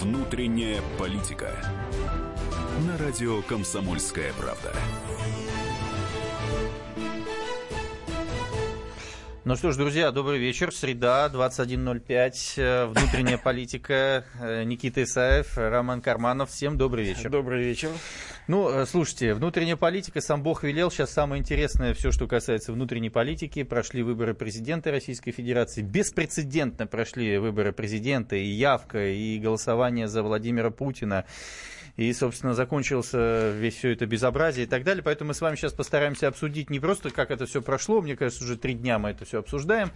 Внутренняя политика. На радио Комсомольская правда. Ну что ж, друзья, добрый вечер. Среда, 21.05. Э, внутренняя политика. Э, Никита Исаев, Роман Карманов. Всем добрый вечер. Добрый вечер. Ну, э, слушайте, внутренняя политика, сам Бог велел. Сейчас самое интересное, все, что касается внутренней политики. Прошли выборы президента Российской Федерации. Беспрецедентно прошли выборы президента и явка, и голосование за Владимира Путина и, собственно, закончился весь все это безобразие и так далее. Поэтому мы с вами сейчас постараемся обсудить не просто, как это все прошло, мне кажется, уже три дня мы это все обсуждаем,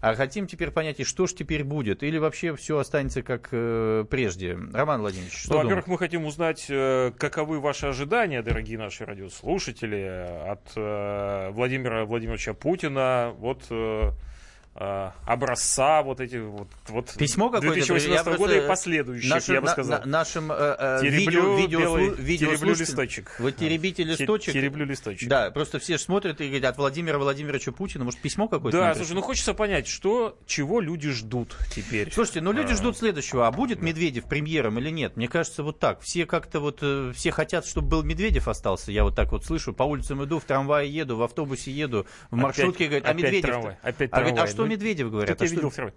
а хотим теперь понять, и что же теперь будет, или вообще все останется как э, прежде. Роман Владимирович, что ну, Во-первых, мы хотим узнать, э, каковы ваши ожидания, дорогие наши радиослушатели, от э, Владимира Владимировича Путина, вот... Э, Э, образца вот эти вот, вот Письмо какое-то 2018 года и последующих, нашим, я бы сказал. На, нашим э, э тереблю, видео, белый, видео, тереблю листочек. Вот теребите листочек. Тереблю листочек. Да, просто все смотрят и говорят, от Владимира Владимировича Путина, может, письмо какое-то? Да, слушай, ну хочется понять, что, чего люди ждут теперь. Слушайте, ну люди а, ждут следующего, а будет да. Медведев премьером или нет? Мне кажется, вот так. Все как-то вот, э, все хотят, чтобы был Медведев остался, я вот так вот слышу, по улицам иду, в трамвае еду, в автобусе еду, в маршрутке, опять, говорят, а Медведев... Трамвай, опять а, говорит, а что Медведев говорят? Тут а я видел второй.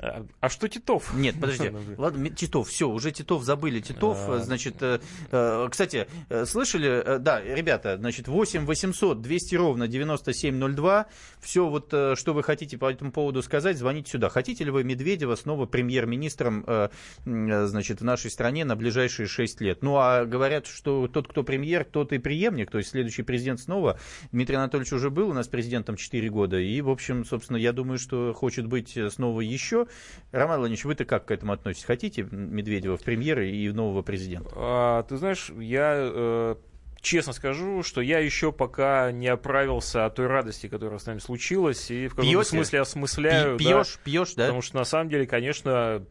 А, а что Титов? Нет, подожди. Ладно, Титов, все, уже Титов забыли. Титов, а... значит, э, э, кстати, э, слышали, да, ребята, значит, 8 800 200 ровно 9702. Все вот, что вы хотите по этому поводу сказать, звоните сюда. Хотите ли вы Медведева снова премьер-министром, э, значит, в нашей стране на ближайшие 6 лет? Ну, а говорят, что тот, кто премьер, тот и преемник, то есть следующий президент снова. Дмитрий Анатольевич уже был у нас президентом 4 года, и, в общем, собственно, я думаю, что хочет быть снова еще. Роман Владимирович, вы-то как к этому относитесь? Хотите Медведева в премьеры и нового президента? А, ты знаешь, я... Э честно скажу, что я еще пока не оправился от той радости, которая с нами случилась, и в каком-то смысле осмысляю. Пьешь, да, пьешь, да? Потому что на самом деле, конечно,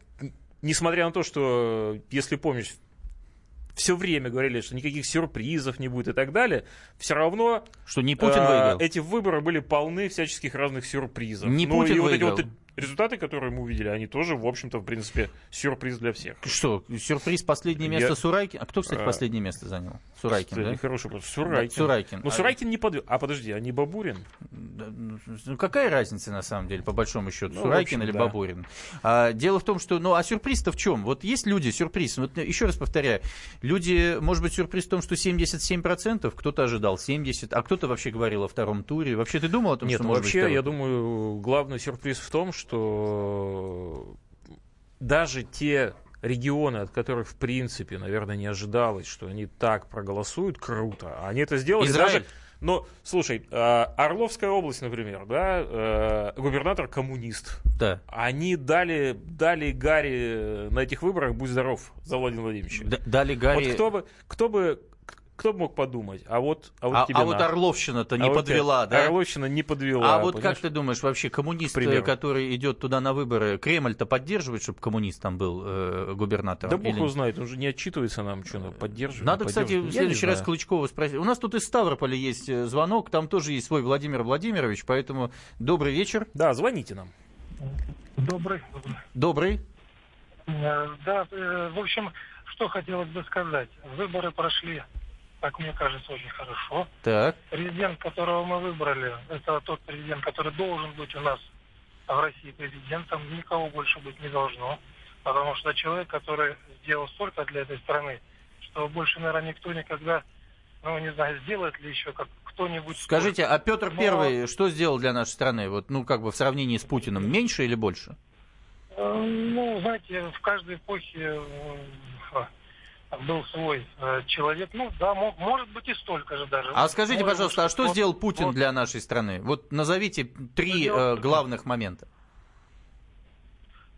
несмотря на то, что, если помнишь, все время говорили, что никаких сюрпризов не будет и так далее, все равно что не Путин э, выиграл. эти выборы были полны всяческих разных сюрпризов. Не ну, Путин и выиграл. вот эти вот результаты, которые мы увидели, они тоже, в общем-то, в принципе, сюрприз для всех. Что, сюрприз последнее место Я... Сурайкин? А кто, кстати, а... последнее место занял? Сурайкин, кстати, да? Хороший вопрос. Сурайкин. Да, Сурайкин. Ну, Сурайкин не подвел. А подожди, а не Бабурин? Ну, какая разница, на самом деле, по большому счету, ну, Сурайкин общем, или да. Бабурин? А, дело в том, что, ну, а сюрприз-то в чем? Вот есть люди, сюрприз, вот еще раз повторяю, люди, может быть, сюрприз в том, что 77%, кто-то ожидал 70%, а кто-то вообще говорил о втором туре. Вообще ты думал о том, Нет, что ну, может вообще, быть я думаю, главный сюрприз в том, что даже те регионы, от которых, в принципе, наверное, не ожидалось, что они так проголосуют круто, они это сделали Израиль. даже... Но, слушай, а, Орловская область, например, да, э, губернатор коммунист. Да. Они дали, дали Гарри на этих выборах, будь здоров, за Владимира Владимировича. дали Гарри... Вот кто бы, кто бы кто бы мог подумать? А вот, а вот, а, тебе а вот Орловщина-то не а подвела, вот, да? Орловщина не подвела. А вот как ты думаешь, вообще коммунист, который идет туда на выборы, Кремль-то поддерживает, чтобы коммунист там был э, губернатором? Да бог его знает, он же не отчитывается нам, что поддерживает. Надо, кстати, в следующий раз Клычкова спросить. У нас тут из Ставрополя есть э, звонок, там тоже есть свой Владимир Владимирович, поэтому добрый вечер. Да, звоните нам. Добрый. Добрый. Э, да, э, в общем, что хотелось бы сказать. Выборы прошли как мне кажется, очень хорошо. Так. Президент, которого мы выбрали, это тот президент, который должен быть у нас в России президентом. Никого больше быть не должно. Потому что человек, который сделал столько для этой страны, что больше, наверное, никто никогда, ну, не знаю, сделает ли еще как кто-нибудь. Скажите, а Петр Но... Первый что сделал для нашей страны? Вот, ну, как бы в сравнении с Путиным, меньше или больше? Э, ну, знаете, в каждой эпохе э, был свой э, человек. Ну да, мог, может быть и столько же даже. А скажите, может пожалуйста, а что вот, сделал Путин вот, для нашей страны? Вот назовите три э, главных момента.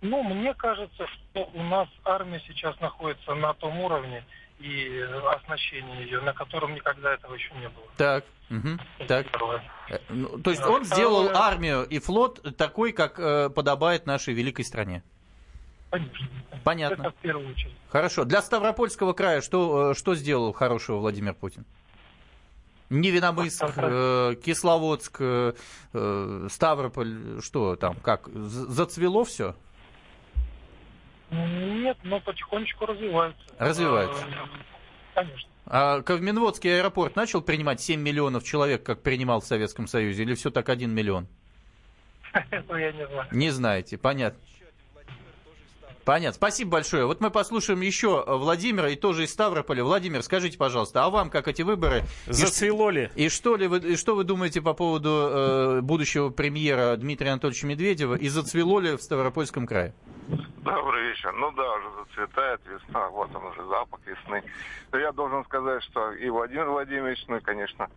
Ну, мне кажется, что у нас армия сейчас находится на том уровне и оснащение ее, на котором никогда этого еще не было. Так, угу, так. Э, ну, то есть он сделал армию и флот такой, как э, подобает нашей великой стране. Конечно. Понятно. Это в первую очередь. Хорошо. Для Ставропольского края что, э, что сделал хорошего Владимир Путин? Невиномыск, э, Кисловодск, э, э, Ставрополь, что там, как, зацвело все? Нет, но потихонечку развивается. Развивается. Э, Конечно. А Ковминводский аэропорт начал принимать 7 миллионов человек, как принимал в Советском Союзе, или все так 1 миллион? Это я не знаю. Не знаете, понятно. Понятно. Спасибо большое. Вот мы послушаем еще Владимира и тоже из Ставрополя. Владимир, скажите, пожалуйста, а вам как эти выборы? Зацвело ли? И что, ли вы, и что вы думаете по поводу э, будущего премьера Дмитрия Анатольевича Медведева? И зацвело ли в Ставропольском крае? Добрый вечер. Ну да, уже зацветает весна, вот он уже запах весны. Но я должен сказать, что и Владимир Владимирович, ну и, конечно,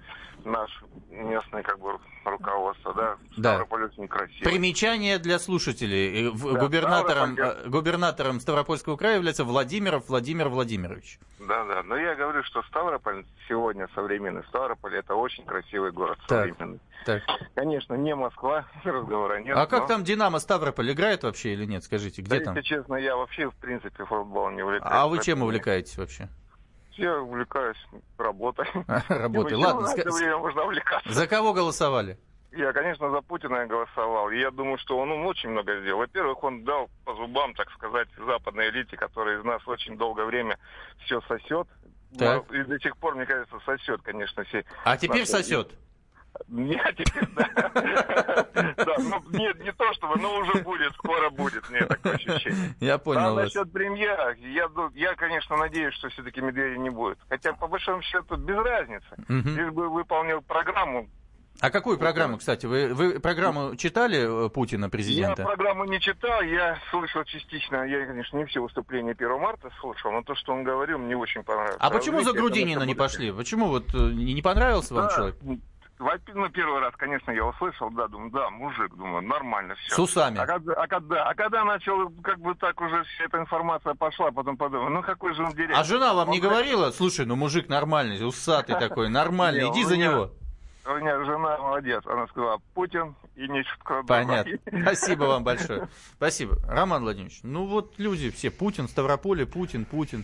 наш местный как бы руководство, да, Да. Ставрополь очень красивый. Примечание для слушателей. Э, Да, губернатором, Ставрополь, э, губернатором Ставропольского края является Владимиров Владимир Владимирович. Да, да. Но я говорю, что Ставрополь сегодня современный Ставрополь это очень красивый город Так. современный. Так. Конечно, не Москва, разговора нет. А как но- там Динамо Ставрополь играет вообще или нет? Скажите, где Да, там? если честно, я вообще в принципе футбол не увлекаюсь. А вы чем увлекаетесь вообще? Я увлекаюсь работой. Работой. Ладно, за кого голосовали? Я, конечно, за Путина голосовал. И я думаю, что он ну, очень много сделал. Во-первых, он дал по зубам, так сказать, западной элите, которая из нас очень долгое время все сосет. Так. Ну, И до сих пор, мне кажется, сосет, конечно, все. А теперь Наши- сосет. Нет, теперь, да. Да, ну, нет, не то чтобы, но уже будет, скоро будет, мне такое ощущение. Я А понял вас. насчет премьера, я, ду- я, конечно, надеюсь, что все-таки Медведя не будет. Хотя, по большому счету, без разницы. Мгм. Лишь бы выполнил программу. А какую программу, кстати? Вы, вы программу читали э, Путина, Я президента? программу не читал, я слышал частично, я, конечно, не все выступления 1 марта слушал, но то, что он говорил, мне очень понравилось. А почему за Грудинина не пошли? Почему вот э, не не понравился вам Да, человек? во- Ну, первый раз, конечно, я услышал, да, думаю, да, мужик, думаю, нормально все. С усами. А когда, а, когда, а когда начал, как бы так уже вся эта информация пошла, потом подумал, ну какой же он директор. А жена вам не Он- говорила, слушай, ну мужик нормальный, усатый такой, нормальный, Не, иди за него. У меня жена молодец, она сказала, Путин и не чутка Понятно. Спасибо вам большое. Спасибо. Роман Владимирович, ну вот люди все, Путин, Ставрополе, Путин, Путин.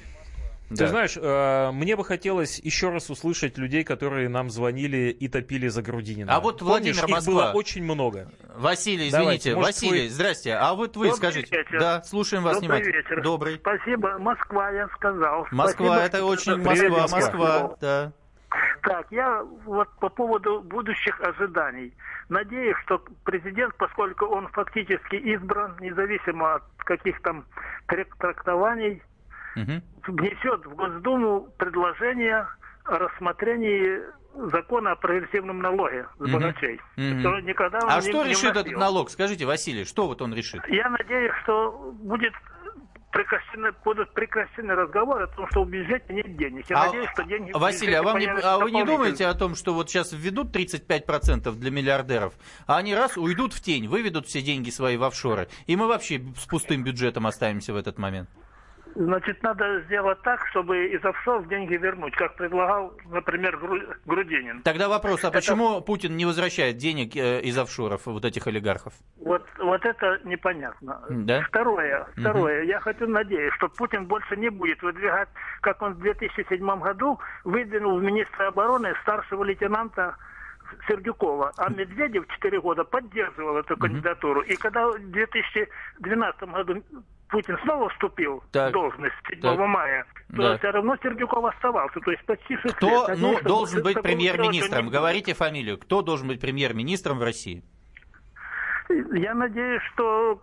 Ты Да. знаешь, э, мне бы хотелось еще раз услышать людей, которые нам звонили и топили за Грудинина. А вот Владимир, Помнишь, их Москва. было очень много. Василий, Давайте, извините, может, Василий, вы- здрасте. А вот вы Добрый скажите. вечер. Да, слушаем вас Добрый внимательно. вечер. Добрый. Спасибо. Москва, я сказал. Москва, Спасибо, это очень. Москва, Привет, Москва, Москву. да. Так, я вот по поводу будущих ожиданий. Надеюсь, что президент, поскольку он фактически избран, независимо от каких там трак- трактований, Мгм. внесет в Госдуму предложение о рассмотрении закона о прогрессивном налоге с богачей. Никогда он А не- что не решит этот вносил. налог? Скажите, Василий, что вот он решит? Я надеюсь, что будет прекращены, будут прекращены разговоры о том, что в бюджете нет денег. Я А, надеюсь, что деньги Василий, а, вам не, а вы не думаете о том, что вот сейчас введут 35% для миллиардеров, а они раз уйдут в тень, выведут все деньги свои в офшоры, и мы вообще с пустым бюджетом останемся в этот момент? Значит, надо сделать так, чтобы из офшоров деньги вернуть, как предлагал, например, Гру- Грудинин. Тогда вопрос, а почему Путин не возвращает денег э, из офшоров вот этих олигархов? Вот, вот это непонятно. Да? Второе, второе. Я хочу надеяться, что Путин больше не будет выдвигать, как он в 2007 году выдвинул в министра обороны старшего лейтенанта Сердюкова, а Медведев 4 года поддерживал эту кандидатуру. И когда в 2012 году Путин снова вступил Так. в должность 7 Так. мая, то Да. все равно Сердюков оставался. То есть почти 6 Кто лет. ну, Надеюсь, что должен быть премьер-министром? Говорите фамилию. Кто должен быть премьер-министром в России? Я надеюсь, что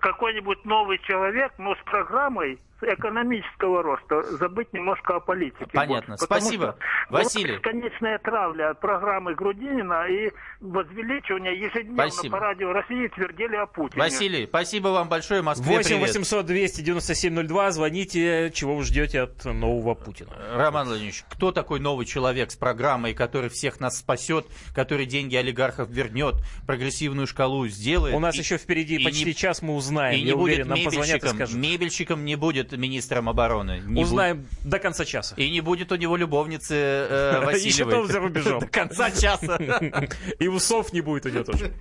какой-нибудь новый человек, но с программой экономического роста, забыть немножко о политике. Понятно. Вот, Спасибо. что Василий. вот Бесконечная травля программы Грудинина и возвеличивание ежедневно Спасибо. по радио России твердили о Путине. Василий, спасибо вам большое. Москве 8 привет. 800 297 02. Звоните, чего вы ждете от нового Путина. Роман Владимирович, кто такой новый человек с программой, который всех нас спасет, который деньги олигархов вернет, прогрессивную шкалу сделает? У нас и- еще впереди и почти не- час, мы узнаем. И Я не уверен, будет нам позвонят и мебельщиком. скажут. Мебельщиком не будет министром обороны. Не Узнаем до конца часа. будет. И не будет у него любовницы э, Еще Васильевой. там за рубежом. До конца часа. И усов не будет у него тоже.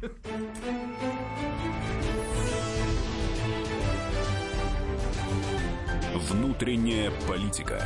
Внутренняя политика.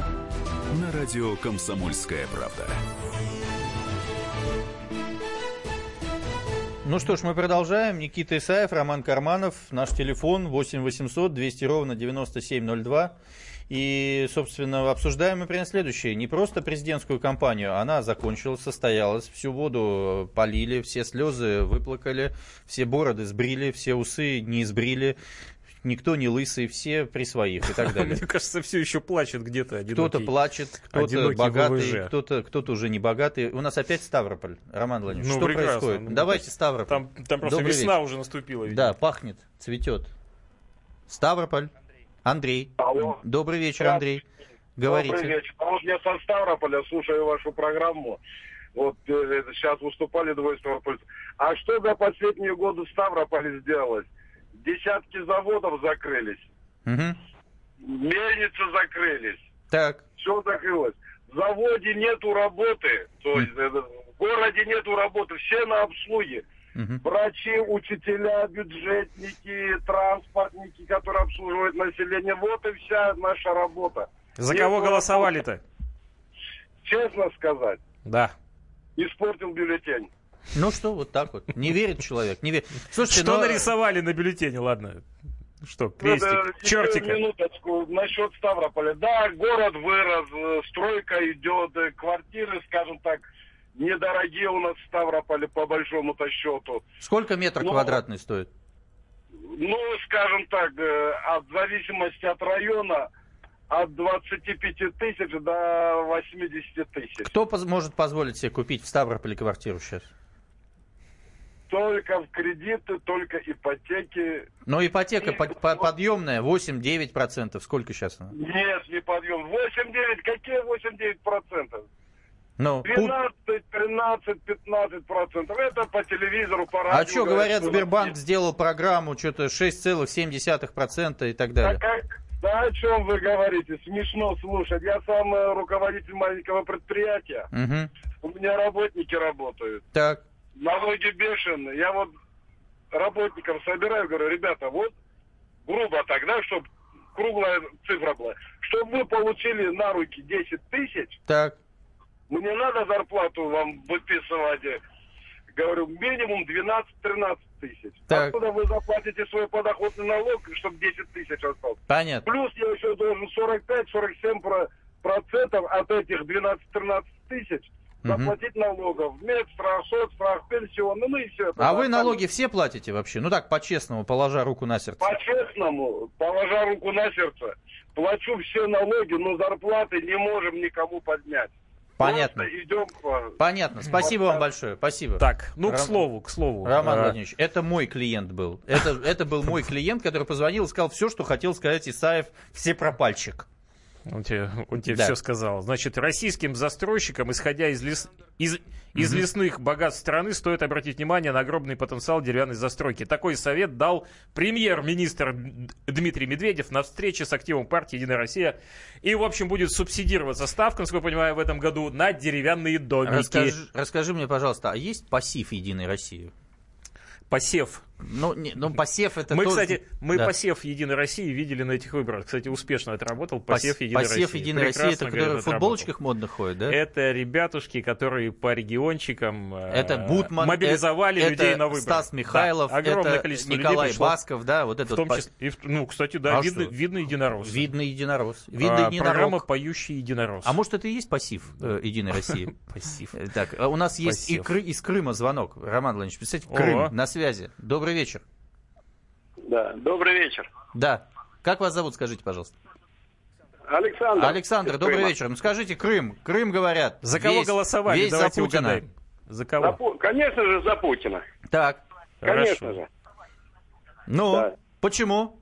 На радио «Комсомольская правда». Ну что ж, мы продолжаем. Никита Исаев, Роман Карманов. Наш телефон 8 800 200 ровно 9702. И, собственно, обсуждаем мы прямо следующее. Не просто президентскую кампанию, она закончилась, состоялась, всю воду полили, все слезы выплакали, все бороды сбрили, все усы не сбрили, никто не лысый, все при своих и так далее. Мне кажется, все еще плачет где-то. Кто-то плачет, кто-то богатый, кто-то кто уже не богатый. У нас опять Ставрополь, Роман Владимирович. Ну, что прекрасно. происходит? Ну, Давайте Ставрополь. Там, там просто Добрый весна вечер. уже наступила. видимо. Да, пахнет, цветет. Ставрополь. Андрей. Алло. Добрый вечер, Андрей. Говорите. Добрый вечер. А вот я со Ставрополя слушаю вашу программу. Вот э, сейчас выступали двое ставропольцев. А что за последние годы в Ставрополе сделалось? Десятки заводов закрылись, Мгм. мельницы закрылись, Так. все закрылось. В заводе нету работы, то есть э, в городе нету работы, все на обслуге. Мгм. Врачи, учителя, бюджетники, транспортники, которые обслуживают население. Вот и вся наша работа. За кого голосовали-то? Честно сказать, Да. испортил бюллетень. Ну что, вот так вот. Не верит человек, не верит. Слушайте, Что ну, нарисовали на бюллетене? Ладно. Что, Ну, крестик, еще чертика? Минуточку насчет Ставрополя. Да, город вырос, э, стройка идет, э, квартиры, скажем так, недорогие у нас в Ставрополе по большому-то счету. Сколько метр Ну, квадратный стоит? Ну, скажем так, э, от зависимости от района, от 25 тысяч до 80 тысяч. Кто поз- может позволить себе купить в Ставрополе квартиру сейчас? Только в кредиты, только ипотеки. Но ипотека по- подъемная, 8-9%. Сколько сейчас она? Нет, не подъем. 8-9, какие 8-9 процентов? Ну, ку- 12, 13, 15 процентов. Это по телевизору, по радио. а что говорят, Сбербанк сделал программу, что-то 6,7% и так Да, далее. как- да о чем вы говорите? Смешно слушать. Я сам э, руководитель маленького предприятия. Мгм. У меня работники работают. Так, Налоги бешеные. Я вот работников собираю, говорю, ребята, вот грубо тогда, чтобы круглая цифра была, чтобы вы получили на руки 10 тысяч, так. Мне надо зарплату вам выписывать. Говорю, минимум 12-13 тысяч. Так. Откуда вы заплатите свой подоходный налог, чтобы 10 тысяч осталось? Понятно. Плюс я еще должен 45-47 про- процентов от этих 12-13 тысяч Заплатить налогов. Медстрах, соцстрах, пенсионный, ну и все это. А вы налоги все платите вообще? Ну так, по-честному, положа руку на сердце. По-честному, положа руку на сердце, плачу все налоги, но зарплаты не можем никому поднять. Понятно. Идем по... Понятно. Спасибо вам большое. Спасибо. Так, ну, к Ром- слову, к слову. Роман А, Владимирович, это мой клиент был. Это, это был мой клиент, который позвонил и сказал все, что хотел сказать Исаев, все пропальщик. Он тебе, он тебе Да. все сказал. Значит, российским застройщикам, исходя из, лес- из, из лесных богатств страны, стоит обратить внимание на огромный потенциал деревянной застройки. Такой совет дал премьер-министр Дмитрий Медведев на встрече с активом партии «Единая Россия». И, в общем, будет субсидироваться ставка, насколько я понимаю, в этом году на деревянные домики. Расскажи, расскажи мне, пожалуйста, а есть пассив Единой России? Посев. Ну, не, ну посев это мы, тоже- кстати, мы Да. посев Единой России видели на этих выборах. Кстати, успешно отработал Пос- посев Единой посев России. Единой России, это которые в футболочках модных ходят, да? Это ребятушки, которые по региончикам э, Это Бутман, мобилизовали это, людей это на выборы. Стас Михайлов, Да, огромное это количество людей Николай пришло, Басков, да, вот в этот том по- числе, и в- ну, кстати, да, А видно, что? видно единорос. видный единорос, А, программа единорог. «Поющий единорос». А может это и есть пассив э, Единой России? Э, Так, а у нас есть из Крыма звонок. Роман Владимирович, представьте. Крым на связи. Добрый вечер. Да, добрый вечер. Да. Как вас зовут, скажите, пожалуйста? Александр. Александр, добрый Крыма. вечер. Ну скажите, Крым. Крым говорят. За кого весь- голосовали? Весь Давайте за Путина. угадаем. За За кого? Пу- Конечно же, за Путина. Так. Конечно Хорошо. же. Ну, Да. почему?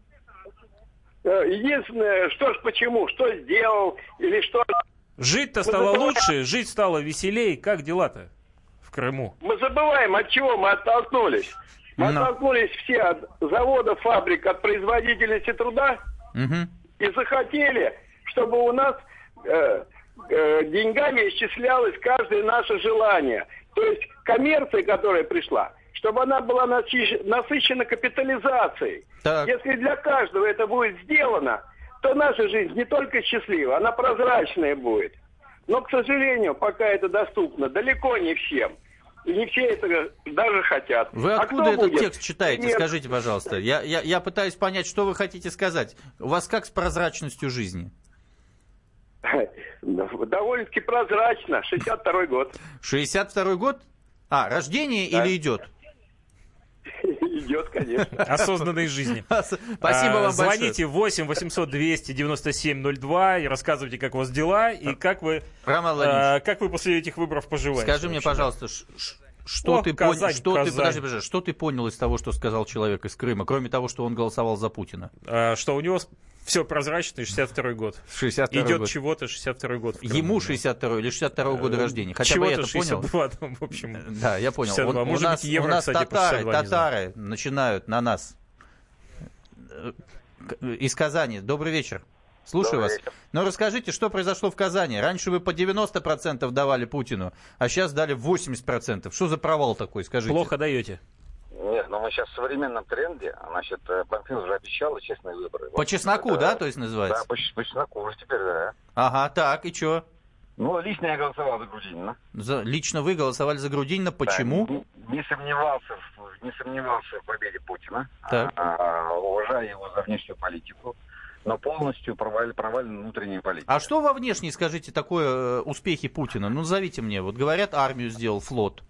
Э, Единственное, что ж почему, что сделал или что Жить-то стало лучше, жить стало веселее. Как дела-то в Крыму? Мы забываем, от чего мы оттолкнулись. Мы Ну. оттолкнулись все от заводов, фабрик, от производительности труда Мгм. и захотели, чтобы у нас э, э, деньгами исчислялось каждое наше желание. То есть коммерция, которая пришла, чтобы она была насыщ- насыщена капитализацией. Так. Если для каждого это будет сделано, то наша жизнь не только счастлива, она прозрачная будет. Но, к сожалению, пока это доступно далеко не всем. Не все это даже хотят. Вы А откуда кто этот будет? текст читаете? Нет. Скажите, пожалуйста. Я, я, я пытаюсь понять, что вы хотите сказать. У вас как с прозрачностью жизни? Довольно-таки прозрачно. 62 год. 62 год? А, рождение Да. или идет? Идет, конечно. Осознанной жизни. Спасибо А, вам большое. Звоните 8 800 297 02 и рассказывайте, как у вас дела и как вы, а, как вы после этих выборов поживаете. скажи мне, пожалуйста, что О, ты понял? Казань, Что ты, Казань. подожди, подожди, что ты понял из того, что сказал человек из Крыма, кроме того, что он голосовал за Путина? А, Что у него все прозрачно, и 62 год. 62 Идет год. чего-то 62 год. Ему да. 62 или 62 года рождения. Хотя бы Чего-то это понял. 62, там, в общем. Да, я понял. 62. Он- у Может нас, быть, евро, у нас кстати, татары, 62, не знаю. татары начинают на нас э, из Казани. Добрый вечер. Слушаю вас. Ну, расскажите, что произошло в Казани? Раньше вы по 90% давали Путину, а сейчас дали 80%. Что за провал такой, скажите? Плохо даете. Нет, но мы сейчас в современном тренде. Значит, э, Памфил уже обещал честные выборы. По чесноку, да, то есть называется? Да, по, по чесноку уже теперь, да. Ага, так, и что? Ну, лично я голосовал за Грудинина. За- лично вы голосовали за Грудинина. Почему? Да, не, не сомневался, не сомневался в победе Путина. Так. А, уважаю его за внешнюю политику. Но полностью провален, провален внутренняя политика. А что во внешней, скажите, такое э, успехи Путина? Ну, назовите мне. Вот говорят, армию сделал, флот.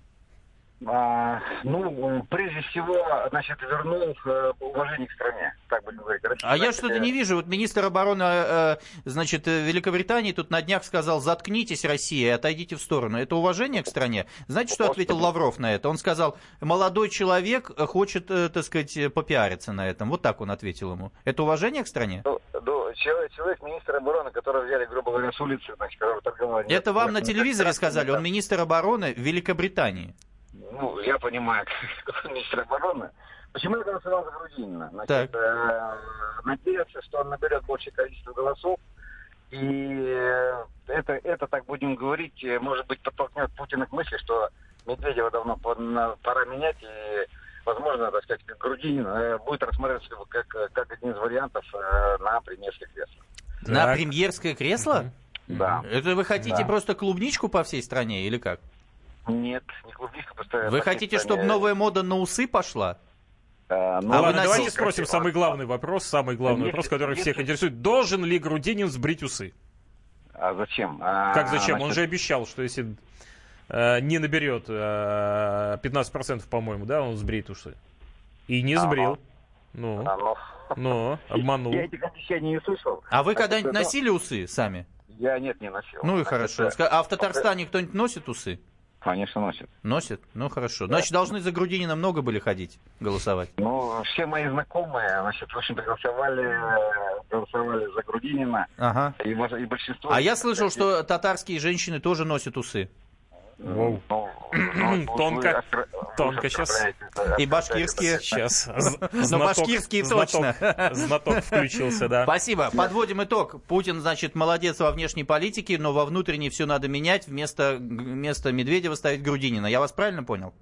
А, ну, прежде всего, значит, вернул э, уважение к стране. Так будем говорить. Россия, А я значит, что-то э, не вижу. Вот министр обороны, э, значит, Великобритании тут на днях сказал, заткнитесь, Россия, отойдите в сторону. Это уважение к стране? Знаете, что ответил Лавров на это? Он сказал, молодой человек хочет, так сказать, попиариться на этом. Вот так он ответил ему. Это уважение к стране? Ну, ну, человек, человек, министр обороны, которого взяли, грубо говоря, с улицы, значит, который торговал... Это вам на телевизоре сказали, он министр обороны Великобритании. Ну, я понимаю, как министр обороны. Почему я голосовал за Грудинина? Значит, э, надеяться, что он наберет большее количество голосов. И э, это, это, так будем говорить, э, может быть, подтолкнет Путина к мысли, что Медведева давно пора менять. И, возможно, так сказать, Грудинин э, будет рассматриваться как, как один из вариантов на премьерских креслах. На Так. премьерское кресло? Да. Это вы хотите Да. просто клубничку по всей стране или как? Нет, не клубничка, просто... Вы хотите, чтобы новая мода на усы пошла? Э, ну, А вы Ладно, давайте спросим самый главный вопрос, самый главный Если- вопрос, который если- всех интересует. Должен ли Грудинин сбрить усы? А зачем? А, Как зачем? Он значит, же обещал, что если э, не наберет э, 15%, по-моему, да, он сбреет усы. И не Ага. сбрил. Ну, а, ну, ну, обманул. Я этих обещаний не слышал. А вы Так когда-нибудь это- носили усы сами? Я нет, не носил. Ну и Значит, хорошо. э, Ска- А в Татарстане кто-нибудь носит усы? Конечно, носит. Носит? Ну хорошо. Значит, должны за Грудинина много были ходить, голосовать. Ну, все мои знакомые, значит, в общем-то, голосовали, э, голосовали за Грудинина. Ага. И, и большинство... А я слышал, что татарские женщины тоже носят усы. Ну, ну, ну, Тонко. вы вы Тонко оскорбляете это- И башкирские. Сейчас. Но башкирские точно. Знаток включился, да. Спасибо. Подводим итог. Путин, значит, молодец во внешней политике, но во внутренней все надо менять. Вместо, вместо Медведева ставить Грудинина. Я вас правильно понял?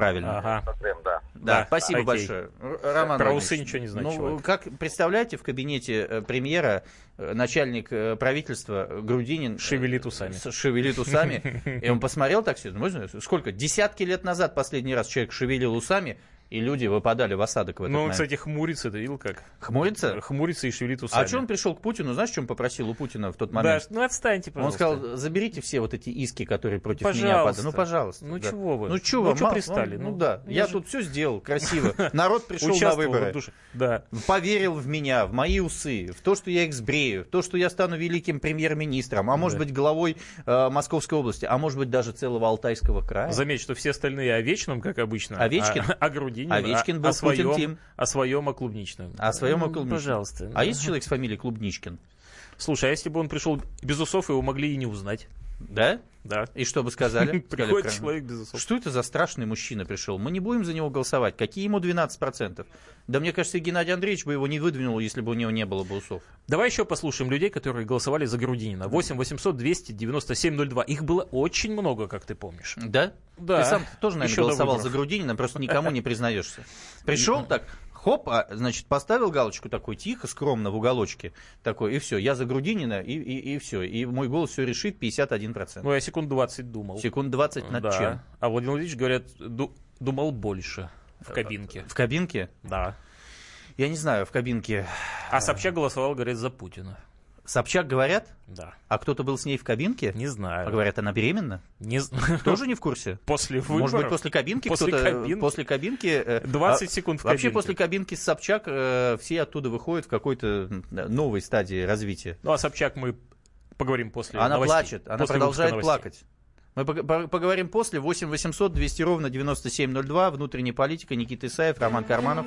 Правильно. Ага. Прям, да. Да, Да, спасибо окей. большое. Роман Про усы ничего не знает Ну, человек. как представляете, в кабинете э, премьера э, начальник э, правительства Грудинин... Шевелит усами. Шевелит усами. И он посмотрел так все, сколько, десятки лет назад последний раз человек шевелил усами, и люди выпадали в осадок в этот Ну, он, момент. кстати, хмурится, ты видел как? Хмурится? Хмурится и шевелит усами. А что он пришел к Путину? Знаешь, он попросил у Путина в тот Да, момент? ну отстаньте, Он пожалуйста. сказал, заберите все вот эти иски, которые против меня Пожалуйста. падают. Ну, пожалуйста. Ну, да. чего вы? Ну, чего Ну, вы? Ма- пристали? Ну, Ну, да, я я же- тут все сделал красиво. Народ пришел на выборы. Да. Поверил в меня, в мои усы, в то, что я их сбрею, в то, что я стану великим премьер-министром, а может Да. быть главой э, Московской области, а может быть даже целого Алтайского края. Заметь, что все остальные о вечном, как обычно. Овечкин? А, о Грудине. Овечкин о, был о своем, Путин Тим. о своем, о клубничном. А о своем Ну, о клубничном. Пожалуйста. А есть человек с фамилией Клубничкин? Слушай, а если бы он пришел без усов, его могли и не узнать. Да? Да. И что бы сказали? Приходит Сказали, человек без усов. Что это за страшный мужчина пришел? Мы не будем за него голосовать. Какие ему 12%? Да мне кажется, Геннадий Андреевич бы его не выдвинул, если бы у него не было бы усов. Давай еще послушаем людей, которые голосовали за Грудинина. 8 800 297 02. Их было очень много, как ты помнишь. Да? Да. Ты сам тоже, наверное, Еще голосовал за Грудинина, просто никому не признаешься. Пришел так, хоп, а, значит, поставил галочку такой тихо, скромно в уголочке, такой, и все, я за Грудинина, и, и, и все. И мой голос все решит 51%. Ну, я секунд 20 думал. Секунд 20 над Да. чем? А Владимир Владимирович, говорят, ду- думал больше Э, в кабинке. В кабинке? Да. Я не знаю, в кабинке. А Собчак голосовал, говорят, за Путина. Собчак говорят? Да. А кто-то был с ней в кабинке? Не знаю. А говорят, она беременна? Не знаю. Тоже не в курсе? После выборов. Может быть, после кабинки После кто-то... кабинки. После кабинки... э, 20 а, секунд в Вообще, кабинке. после кабинки с Собчак э, все оттуда выходят в какой-то новой стадии развития. Ну, а Собчак мы поговорим после Она новостей. плачет, она После продолжает плакать. Мы пог- по- поговорим после. 8 800 200 ровно 9702. Внутренняя политика. Никита Исаев, Роман Карманов.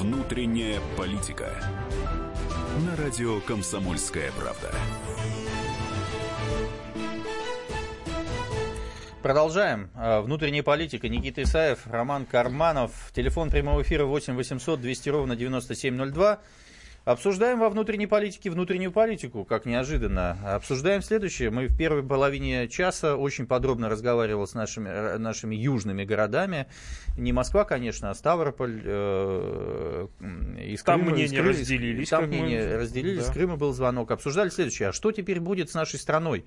Внутренняя политика. На радио «Комсомольская правда». Продолжаем. А, Внутренняя политика. Никита Исаев, Роман Карманов. Телефон прямого эфира 8 800 200 ровно 9702. Обсуждаем во внутренней политике внутреннюю политику, как неожиданно. Обсуждаем следующее. Мы в первой половине часа очень подробно разговаривал с нашими, э, нашими южными городами. Не Москва, конечно, а Ставрополь. э, из Там Крыма, мнения из Кры- разделились, Там как мы- мнения разделились. Да. С Крыма был звонок. Обсуждали следующее. А что теперь будет с нашей страной?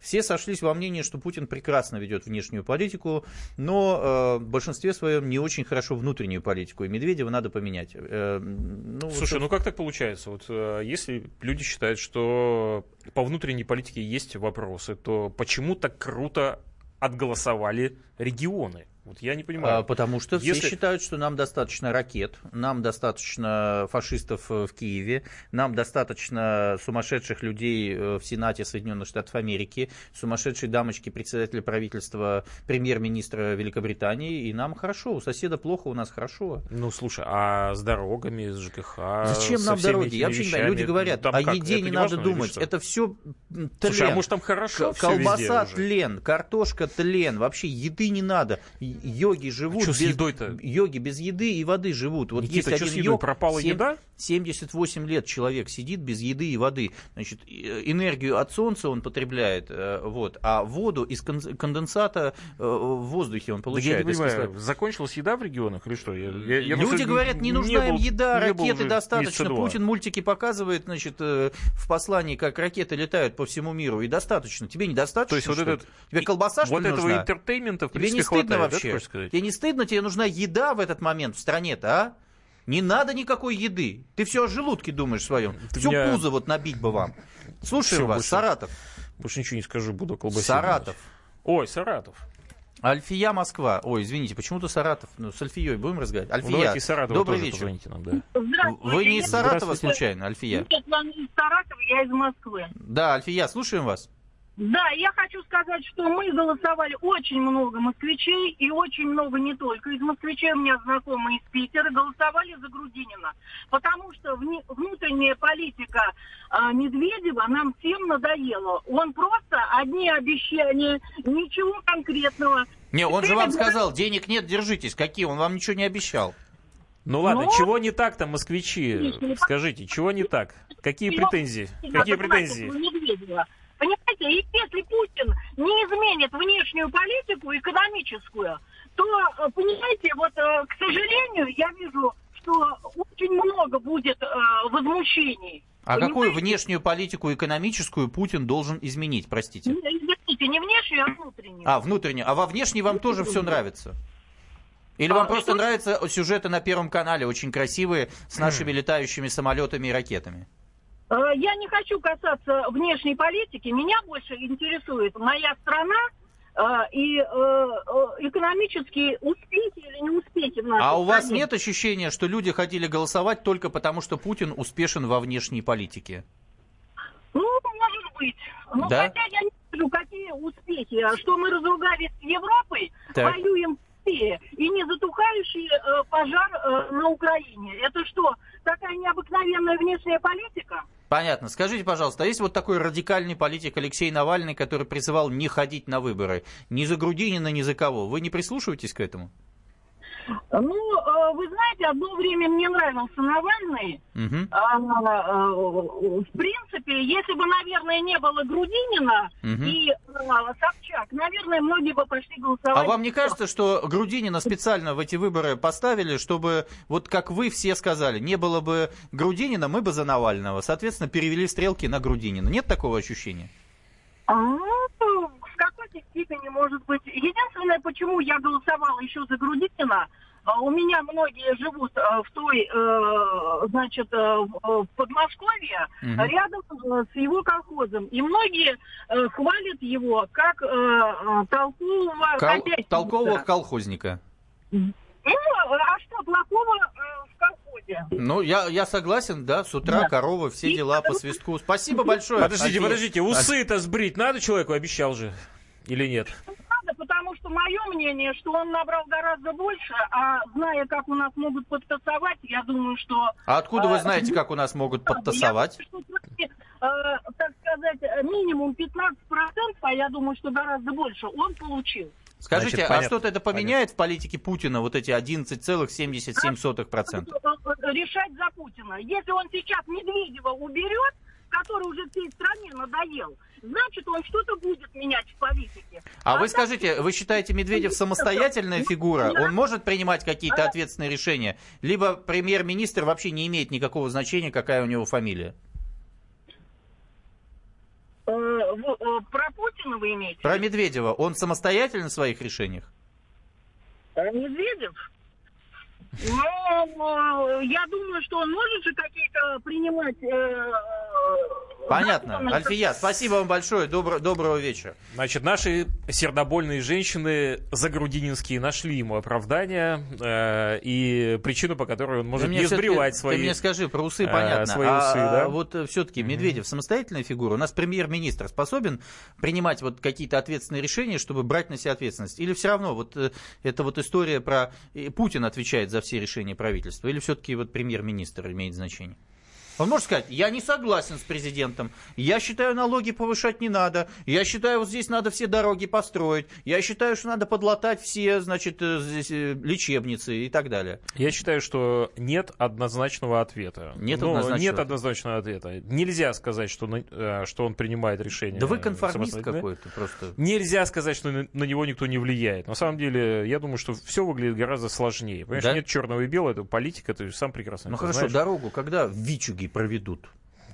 Все сошлись во мнении, что Путин прекрасно ведет внешнюю политику, но э, в большинстве своем не очень хорошо внутреннюю политику. И Медведева надо поменять. Э, ну, Слушай, вот- ну как так получается? Вот э, если люди считают, что по внутренней политике есть вопросы, то почему так круто отголосовали регионы? Вот я не понимаю. А, потому что Если- все считают, что нам достаточно ракет, нам достаточно фашистов э, в Киеве, нам достаточно сумасшедших людей э, в Сенате Соединенных Штатов Америки, сумасшедшей дамочки председателя правительства, премьер-министра Великобритании, и нам хорошо, у соседа плохо, у нас хорошо. Ну, слушай, а с дорогами, с ЖКХ? Зачем нам дороги? Я вообще не понимаю. Люди говорят, Там о как, еде это не надо важно думать. Это все тлен. Слушай, а может там хорошо Колбаса тлен, картошка тлен. Вообще еды не надо. Йоги живут А с без едой-то? Йоги без еды и воды живут. Вот Никита, есть один с едой? йог, Пропала семь- еда? 78 лет человек сидит без еды и воды. Значит, э, энергию от солнца он потребляет, э, вот, а воду из кон- конденсата э, в воздухе он Да я получает. не понимаю, кислорода. закончилась еда в регионах или что? Я- я- я Люди говорят, не нужна им был- еда, не ракеты достаточно. Путин мультики показывает, значит, в послании, как ракеты летают по всему миру, и достаточно. Тебе недостаточно? То есть вот что этот- Тебе колбаса, что Вот ли, этого нужна? интертеймента, в Тебе принципе, не стыдно хватает, ты вообще? хочешь сказать? Тебе не стыдно? Тебе нужна еда в этот момент в стране-то, а? Не надо никакой еды. Ты все о желудке думаешь своем. Ты Все меня- пузо вот набить бы вам. Слушаем Всё, вас, больше- Саратов. Больше ничего не скажу, буду колбасить. Саратов. Ой, Саратов. Альфия, Москва. Ой, извините, почему-то Саратов. Ну, с Альфией будем разговаривать. Ну, Альфия, давайте из Саратова добрый тоже вечер. нам, да. Здравствуйте. Вы не из Саратова случайно, Альфия? Нет, я не из Саратова, я из Москвы. Да, Альфия, слушаем вас. Да, я хочу сказать, что мы голосовали очень много москвичей, и очень много не только из москвичей, у меня знакомые из Питера, голосовали за Грудинина. Потому что вне- внутренняя политика а, Медведева нам всем надоела. Он просто одни обещания, ничего конкретного. Не, он же вам сказал, денег нет, держитесь. Какие? Он вам ничего не обещал. Ну ладно, Ну, чего не так-то, москвичи? Скажите, чего не так? Какие претензии? Какие претензии? Понимаете, и если Путин не изменит внешнюю политику, экономическую, то, э, понимаете, вот, э, к сожалению, я вижу, что очень много будет э, возмущений. А какую Понимаете? внешнюю политику экономическую Путин должен изменить, простите? Извините, не внешнюю, а внутреннюю. А, внутреннюю. А во внешней вам тоже все нравится? Или вам а, просто что... нравятся сюжеты на Первом канале, очень красивые, с нашими летающими самолетами и ракетами? А, я не хочу касаться внешней политики. Меня больше интересует моя страна а, и э, э, экономические успехи или не успехи в нашей А у стране. вас нет ощущения, что люди хотели голосовать только потому, что Путин успешен во внешней политике? Ну, может быть. Но да? хотя я не вижу, какие успехи. Что мы разругались с Европой, так. воюем и не затухающий э, пожар э, на Украине. Это что, такая необыкновенная внешняя политика? Понятно. Скажите, пожалуйста, а есть вот такой радикальный политик Алексей Навальный, который призывал не ходить на выборы? Ни за Грудинина, ни за кого. Вы не прислушиваетесь к этому? Ну, э, вы знаете, одно время мне нравился Навальный. Угу. В принципе, если бы, наверное, не было Грудинина угу. и Собчак, наверное, многие бы пошли голосовать. А вам не кажется, что Грудинина специально в эти выборы поставили, чтобы, вот как вы все сказали, не было бы Грудинина, мы бы за Навального. Соответственно, перевели стрелки на Грудинина. Нет такого ощущения? А, степени, может быть. Единственное, почему я голосовала еще за Грудинина, а, у меня многие живут э, в той, э, значит, э, в Подмосковье, угу. рядом с его колхозом. И многие хвалят его как толкового Кол... Толкового колхозника. Ну, а что плохого в колхозе? Ну, я, я согласен, да, с утра да. коровы, все и дела по свистку. Спасибо большое. Подождите, подождите, усы-то сбрить надо человеку, обещал же, или нет? надо, потому что мое мнение, что он набрал гораздо больше, а зная, как у нас могут подтасовать, я думаю, что... А откуда вы э, знаете, как у нас могут подтасовать? Я думаю, что, э, так сказать, минимум 15%, а я думаю, что гораздо больше он получил. Скажите, Значит, а что-то это поменяет понятно. в политике Путина, вот эти 11,77%? Решать за Путина. Если он сейчас Медведева уберет, который уже всей стране надоел, значит, он что-то будет менять в политике. А, а вы скажите, вы считаете Медведев самостоятельная фигура? Он может принимать какие-то ответственные решения? Либо премьер-министр вообще не имеет никакого значения, какая у него фамилия? Э, э, про Путина вы имеете? Про Медведева. Он самостоятельный в своих решениях? Медведев? Ну, я думаю, что он может же какие-то принимать... Понятно. Альфия, спасибо вам большое. Добро, доброго вечера. Значит, наши сердобольные женщины загрудининские нашли ему оправдание э, и причину, по которой он может не сбривать свои Ты мне скажи, про усы э, понятно. Свои а, усы, да? вот э, все-таки mm-hmm. Медведев самостоятельная фигура. У нас премьер-министр способен принимать вот какие-то ответственные решения, чтобы брать на себя ответственность? Или все равно вот э, эта вот история про... Путин отвечает за все решения правительства? Или все-таки вот премьер-министр имеет значение? Он может сказать, я не согласен с президентом, я считаю, налоги повышать не надо, я считаю, вот здесь надо все дороги построить, я считаю, что надо подлатать все, значит, э, здесь, э, лечебницы и так далее. Я считаю, что нет однозначного ответа. Нет, ну, однозначного. нет однозначного ответа. Нельзя сказать, что, э, что он принимает решение. Да вы конформист какой-то просто. Нельзя сказать, что на, на него никто не влияет. На самом деле, я думаю, что все выглядит гораздо сложнее. Понимаешь, да? нет черного и белого, это политика, ты сам прекрасно Ну хорошо, знаешь. дорогу когда в Вичуге проведут?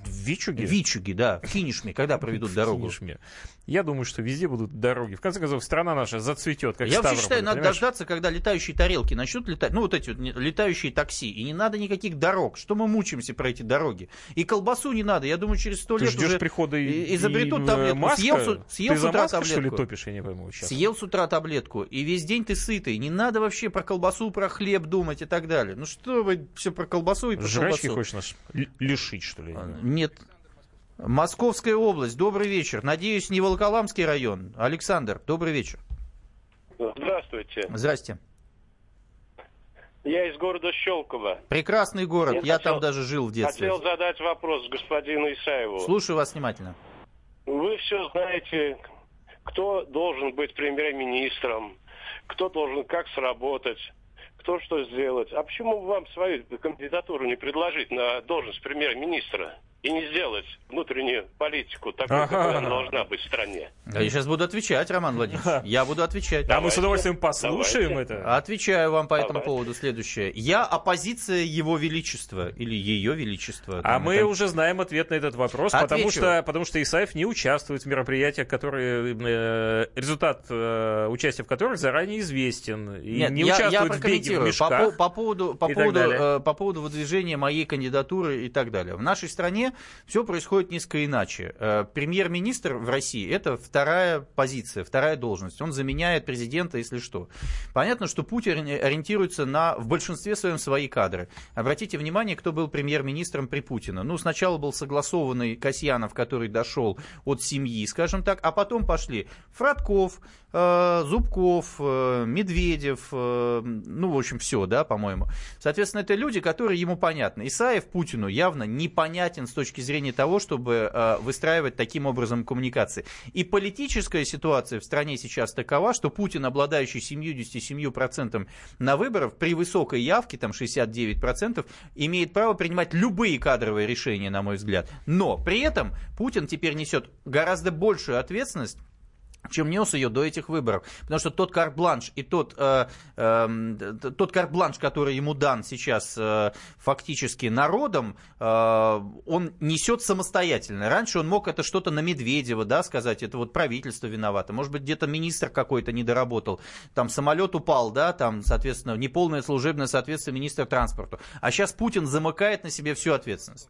В Вичуге? Вичуге, да. В Кинешме, когда проведут дорогу? Кинешме. Я думаю, что везде будут дороги. В конце концов, страна наша зацветет, как Я вообще считаю, надо дождаться, когда летающие тарелки начнут летать. Ну, вот эти вот летающие такси. И не надо никаких дорог. Что мы мучаемся про эти дороги? И колбасу не надо. Я думаю, через сто лет уже прихода и, изобретут и, таблетку. Маска? Съел, съел ты с утра маска, таблетку. Что ли, топишь? Я не пойму сейчас. Съел с утра таблетку. И весь день ты сытый. Не надо вообще про колбасу, про хлеб думать и так далее. Ну что вы все про колбасу и про Жрачки колбасу? хочешь нас лишить, что ли? Нет. Московская область, добрый вечер. Надеюсь, не Волоколамский район. Александр, добрый вечер. Здравствуйте. Здрасте. Я из города Щелково. Прекрасный город, я, я хотел, там даже жил в детстве. Хотел задать вопрос господину Исаеву. Слушаю вас внимательно. Вы все знаете, кто должен быть премьер-министром, кто должен как сработать, кто что сделать. А почему вам свою кандидатуру не предложить на должность премьер-министра? И не сделать внутреннюю политику такой, ага. какой она должна быть в стране. Я сейчас буду отвечать, Роман Владимирович. Я буду отвечать. А мы с удовольствием послушаем Давайте. это. Отвечаю вам по этому Давайте. поводу следующее. Я оппозиция Его Величества или Ее Величества. А мы там... уже знаем ответ на этот вопрос, потому что, потому что Исаев не участвует в мероприятиях, которые э, результат э, участия в которых заранее известен. И Нет, не я, участвует я в беге в мешках. По, по поводу, по, поводу, э, по поводу выдвижения моей кандидатуры и так далее. В нашей стране все происходит несколько иначе. Э, премьер-министр в России – это вторая позиция, вторая должность. Он заменяет президента, если что. Понятно, что Путин ориентируется на, в большинстве своем, свои кадры. Обратите внимание, кто был премьер-министром при Путине. Ну, сначала был согласованный Касьянов, который дошел от семьи, скажем так, а потом пошли Фродков, Зубков, э, Медведев, ну, в общем, все, да, по-моему. Соответственно, это люди, которые ему понятны. Исаев Путину явно непонятен с точки зрения того, чтобы э, выстраивать таким образом коммуникации. И политическая ситуация в стране сейчас такова, что Путин, обладающий 77% на выборах, при высокой явке, там 69%, имеет право принимать любые кадровые решения, на мой взгляд. Но при этом Путин теперь несет гораздо большую ответственность чем нес ее до этих выборов. Потому что тот карт-бланш и тот, э, э, тот карт-бланш, который ему дан сейчас э, фактически народом, э, он несет самостоятельно. Раньше он мог это что-то на Медведева да, сказать, это вот правительство виновато. Может быть, где-то министр какой-то не доработал. Там самолет упал, да, там, соответственно, неполное служебное соответствие министра транспорту. А сейчас Путин замыкает на себе всю ответственность.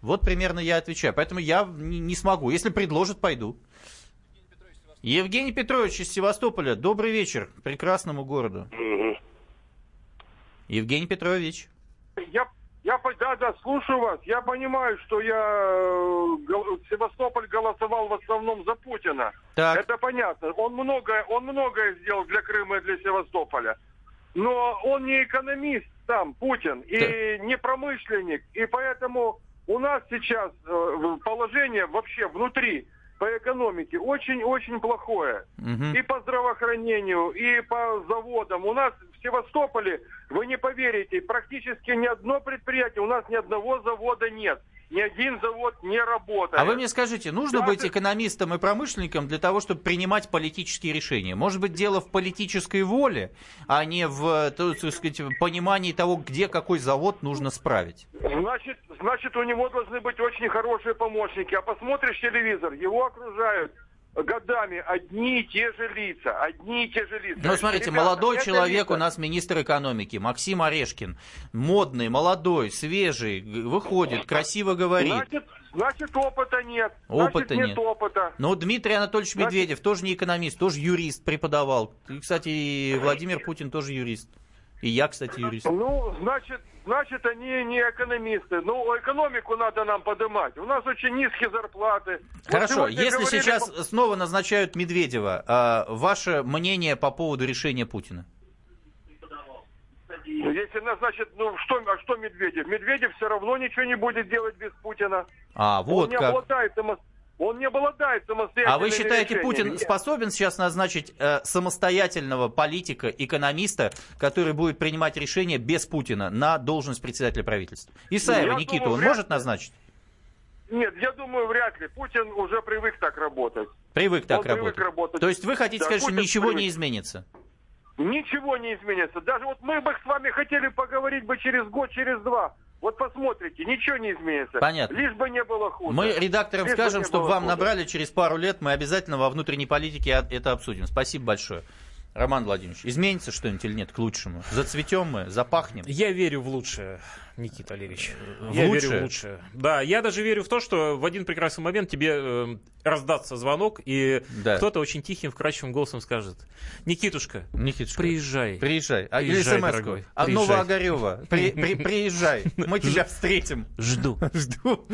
Вот примерно я отвечаю. Поэтому я не смогу. Если предложат, пойду. Евгений Петрович из Севастополя, добрый вечер прекрасному городу. Угу. Евгений Петрович. Я, я, да, да, слушаю вас. Я понимаю, что я э, Севастополь голосовал в основном за Путина. Так. Это понятно. Он многое, он многое сделал для Крыма и для Севастополя. Но он не экономист сам, Путин, и так. не промышленник. И поэтому у нас сейчас э, положение вообще внутри по экономике очень-очень плохое. Угу. И по здравоохранению, и по заводам. У нас в Севастополе, вы не поверите, практически ни одно предприятие, у нас ни одного завода нет ни один завод не работает. А вы мне скажите, нужно Даже... быть экономистом и промышленником для того, чтобы принимать политические решения? Может быть, дело в политической воле, а не в так сказать, понимании того, где какой завод нужно справить? Значит, значит, у него должны быть очень хорошие помощники. А посмотришь телевизор, его окружают годами одни и те же лица, одни и те же лица. Ну, смотрите, Ребята, молодой человек лица... у нас министр экономики, Максим Орешкин, модный, молодой, свежий, выходит, красиво говорит. Значит, значит опыта нет. Опыта значит, нет. опыта. Ну, Дмитрий Анатольевич значит... Медведев тоже не экономист, тоже юрист преподавал. И, кстати, Владимир Путин тоже юрист. И я, кстати, юрист. Ну, значит, значит, они не экономисты. Ну, экономику надо нам поднимать. У нас очень низкие зарплаты. Хорошо, вот если говорили... сейчас снова назначают Медведева, а, ваше мнение по поводу решения Путина? Если назначат, ну что, а что Медведев? Медведев все равно ничего не будет делать без Путина. А, вот Он не как. обладает он не обладает самостоятельными А вы считаете, решениями? Путин способен сейчас назначить э, самостоятельного политика, экономиста, который будет принимать решения без Путина на должность председателя правительства? Исаева, я Никиту, думаю, он может ли. назначить? Нет, я думаю, вряд ли. Путин уже привык так работать. Привык так работать. Привык работать. То есть вы хотите да, сказать, Путин что ничего привык. не изменится? Ничего не изменится. Даже вот мы бы с вами хотели поговорить бы через год, через два. Вот посмотрите, ничего не изменится. Понятно. Лишь бы не было хуже. Мы редакторам Лишь скажем, чтобы вам хуже. набрали через пару лет, мы обязательно во внутренней политике это обсудим. Спасибо большое. Роман Владимирович, изменится что-нибудь или нет к лучшему? Зацветем мы, запахнем? Я верю в лучшее. Никита Олегович. В я лучшее? верю в лучшее. Да, я даже верю в то, что в один прекрасный момент тебе э, раздастся звонок, и да. кто-то очень тихим, вкрадчивым голосом скажет, Никитушка, Никитушка приезжай. Приезжай. А, приезжай, или дорогой. А Новоогарева, при, при, приезжай, мы тебя встретим. Жду. Жду.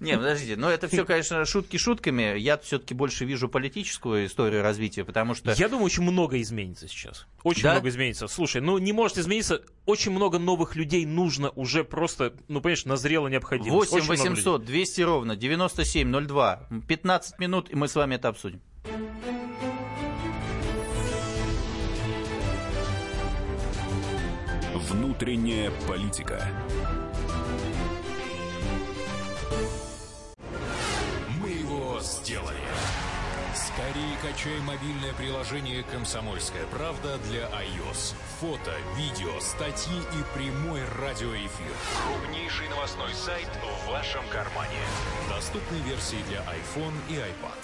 Не, подождите, но это все, конечно, шутки шутками. Я все-таки больше вижу политическую историю развития, потому что... Я думаю, очень много изменится сейчас. Очень много изменится. Слушай, ну не может измениться очень много новых людей нужно уже просто, ну, понимаешь, назрело необходимость. 8 800 200 ровно 9702. 15 минут, и мы с вами это обсудим. Внутренняя политика. Мы его сделали. Скорее качай мобильное приложение «Комсомольская правда» для iOS. Фото, видео, статьи и прямой радиоэфир. Крупнейший новостной сайт в вашем кармане. Доступны версии для iPhone и iPad.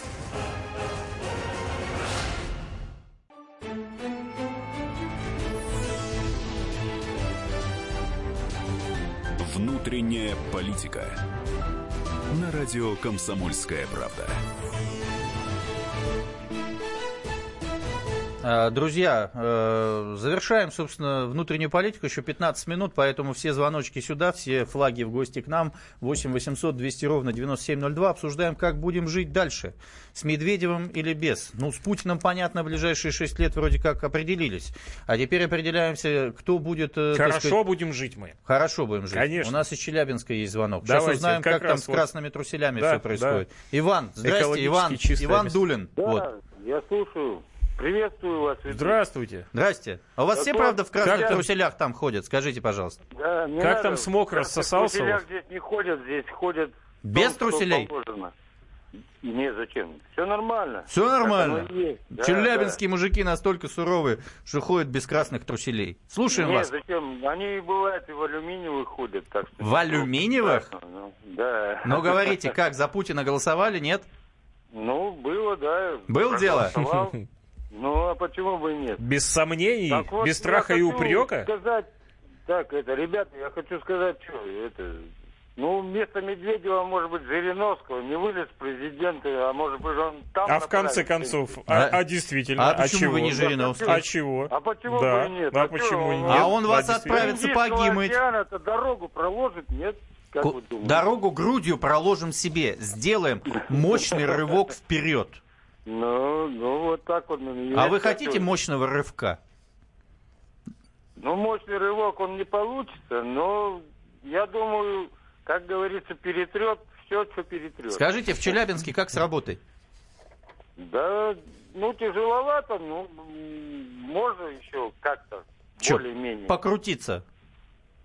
Внутренняя политика. На радио «Комсомольская правда». Друзья, э, завершаем, собственно, внутреннюю политику. Еще 15 минут, поэтому все звоночки сюда, все флаги в гости к нам. 8 800 200 ровно 9702. Обсуждаем, как будем жить дальше. С Медведевым или без. Ну, с Путиным, понятно, ближайшие 6 лет вроде как определились. А теперь определяемся, кто будет... э, Хорошо сказать, будем жить мы. Хорошо будем жить. Конечно. У нас из Челябинска есть звонок. Давайте, Сейчас узнаем, как как, там раз с вот- красными труселями Да, все происходит. да. Иван, здрасте, Иван. Иван. Дулин. Да, Вот. я слушаю. Приветствую вас. ведущий. Здравствуйте. Здрасте. А у вас Да все, то- правда, в красных как там- труселях там ходят? Скажите, пожалуйста. Да, не Как надо. там смог В рассосался у труселях здесь не ходят, здесь ходят... в Без том, труселей? Не, зачем? Все нормально. Все нормально. Да, Челябинские мужики настолько суровые, что ходят без красных труселей. да. Слушаем Не, вас. зачем? Они бывают и в алюминиевых ходят. Так что В алюминиевых? страшно, ну, да. Но говорите, как, за Путина голосовали, нет? Ну, было, да. Был дело? Ну, а почему бы и нет? Без сомнений, Так вот, без страха я и хочу упрека. сказать, так, это, ребята, я хочу сказать, что это, ну, вместо Медведева, может быть, Жириновского, не вылез президент, а может быть, он там А в конце концов, А- а, а действительно, а почему чего? вы не Жириновский? А чего? А почему Да, бы и нет? а А почему он- нет? А он вас Да, действительно. отправит Индийского сапоги мыть. океана-то дорогу проложит, нет? Как Ку- вы думаете? Дорогу грудью проложим себе. Сделаем мощный рывок вперед. Ну, ну, вот так вот. А вы хочу. хотите мощного рывка? Ну, мощный рывок он не получится, но я думаю, как говорится, перетрет все, что перетрет. Скажите, в Челябинске как с работой? Да, ну, тяжеловато, ну, можно еще как-то более-менее. Покрутиться.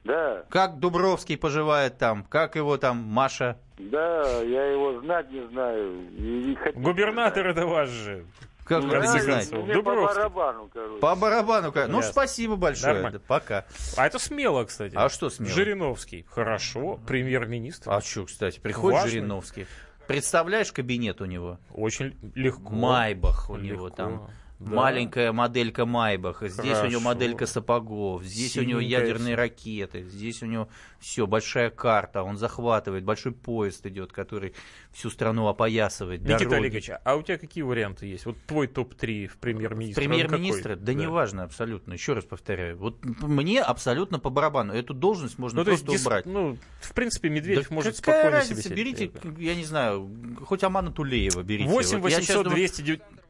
Да, Как Дубровский поживает там? Как его там Маша? Да, я его знать не знаю. И, и Губернатор это ваш же. Как вы конце концов. Мне по барабану, короче. По барабану. как- Ну, Ясно. спасибо большое. Нормально. Да, Пока. А это смело, кстати. А что смело? Жириновский. Хорошо. Премьер-министр. А что, кстати, приходит Важно. Жириновский. Представляешь кабинет у него? Очень легко. Майбах у него Легко. там. Да. Маленькая моделька Майбаха. Здесь у него Хорошо. моделька сапогов. Здесь у него Синенькая ядерные ракеты. Здесь у него все, большая карта. Он захватывает. Большой поезд идет, который всю страну опоясывает. Никита дороги. Олегович, а у тебя какие варианты есть? Вот твой топ-3 в премьер-министра. он Премьер-министра? какой? Да, неважно абсолютно. Еще раз повторяю. Вот мне абсолютно по барабану. Эту должность можно Ну, просто дис- убрать. ну, в принципе, Медведев Да может спокойно разница? себе сидеть. Берите, я не знаю, хоть Амана Тулеева берите. 8 Вот я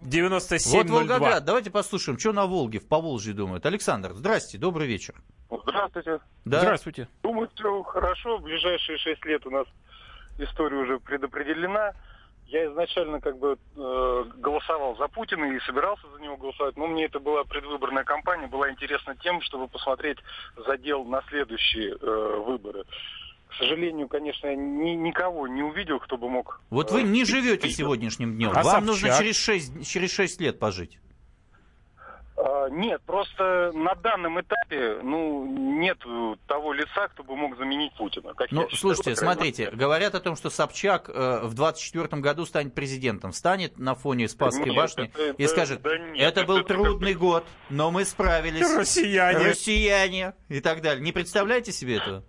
щас 800 думаю- 297 Вот Волгоград, давайте послушаем, что на Волге, в Поволжье думают. Александр, здрасте, добрый вечер. Здравствуйте. Да? Здравствуйте. Думаю, все хорошо. В ближайшие шесть лет у нас история уже предопределена. Я изначально как бы э, голосовал за Путина и собирался за него голосовать, но мне это была предвыборная кампания, была интересна тем, чтобы посмотреть задел на следующие э, выборы. К сожалению, конечно, я ни- никого не увидел, кто бы мог... Вот э, вы не пить- живете сегодняшним днем. А Вам нужно через 6, через 6 лет пожить. А, Нет, просто на данном этапе ну, нет того лица, кто бы мог заменить Путина. как Ну, считаю, слушайте, смотрите, говорят о том, что Собчак э, в 24 году станет президентом. Станет на фоне Спасской Нет, башни это- и да- скажет, да нет, это был это- трудный год, но мы справились. Россияне. Россияне и так далее. Не представляете себе этого?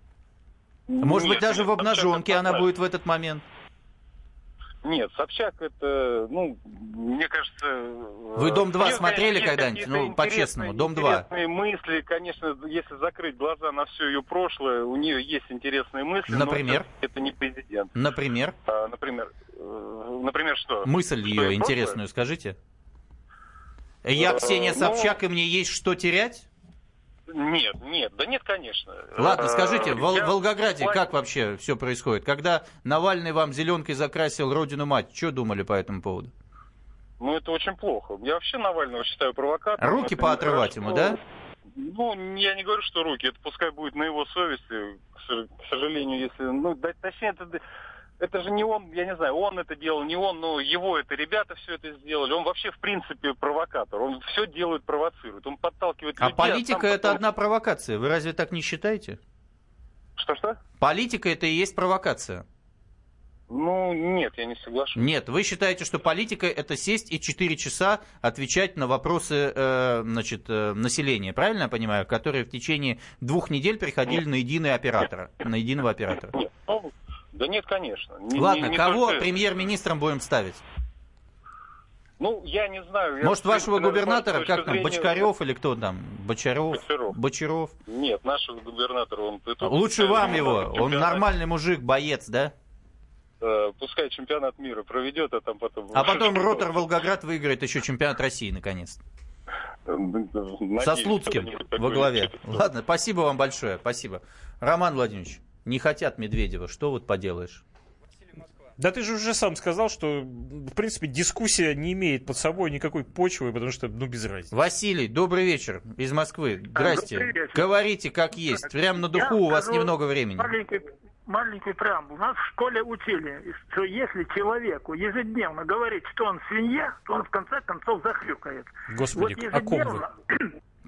Может быть, Нет, даже в обнаженке она правда. будет в этот момент. Нет, Собчак это, ну, мне кажется... Вы «Дом-2» у неё, смотрели когда-нибудь? Ну, по-честному, интересные- «Дом-2». Интересные мысли, конечно, если закрыть глаза на все ее прошлое, у нее есть интересные мысли. но Например? это не президент. Например, А, например, э, например, что? мысль Что ее прошлое? интересную скажите. Я Э, Ксения ну- Собчак, и мне есть что терять? Нет, нет, да нет, конечно. Ладно, Э, скажите, в Вол- я- Волгограде как вообще все происходит? Когда Навальный вам зеленкой закрасил родину мать, что думали по этому поводу? Ну, это очень плохо. Я вообще Навального считаю провокатором. Руки Это поотрывать ему, да? Ну, я не говорю, что руки. Это пускай будет на его совести. К сожалению, если... Ну, да- точнее, это... это же не он, я не знаю, он это делал, не он, но его это ребята все это сделали. Он вообще, в принципе, провокатор. Он все делает, провоцирует. Он подталкивает А людей. политика сам это потом- одна провокация. Вы разве так не считаете? Что-что? Политика это и есть провокация. Ну, нет, я не соглашусь. Нет, вы считаете, что политика это сесть и 4 часа отвечать на вопросы э, значит, э, населения, правильно я понимаю, которые в течение двух недель приходили на единый оператора, на единого оператора. Нет, ну, да нет, конечно. Не- Ладно, не- не кого только- премьер-министром будем ставить? Ну, я не знаю. я, Может, принципе, вашего на губернатора, как там, зрения- Бочкарев или кто там? Бочаров? Бочаров. Бочаров. Нет, нашего губернатора, он... Лучше вам его. Он нормальный мужик, боец, да? э, Пускай чемпионат мира проведет, а там потом... А потом Ротор Волгоград выиграет еще чемпионат России, наконец. Надеюсь, Со Слуцким во главе. Ладно, спасибо вам большое, спасибо. Роман Владимирович, не хотят Медведева, что вот поделаешь? Да ты же уже сам сказал, что, в принципе, дискуссия не имеет под собой никакой почвы, потому что, ну, без разницы. Василий, добрый вечер из Москвы. Здрасте. добрый вечер. Говорите, как есть. Прямо на духу, Я у вас немного времени. Маленький, маленький преамбул. Нас в школе учили, что если человеку ежедневно говорить, что он свинья, то он в конце концов захрюкает. Господи, вот о ком вы?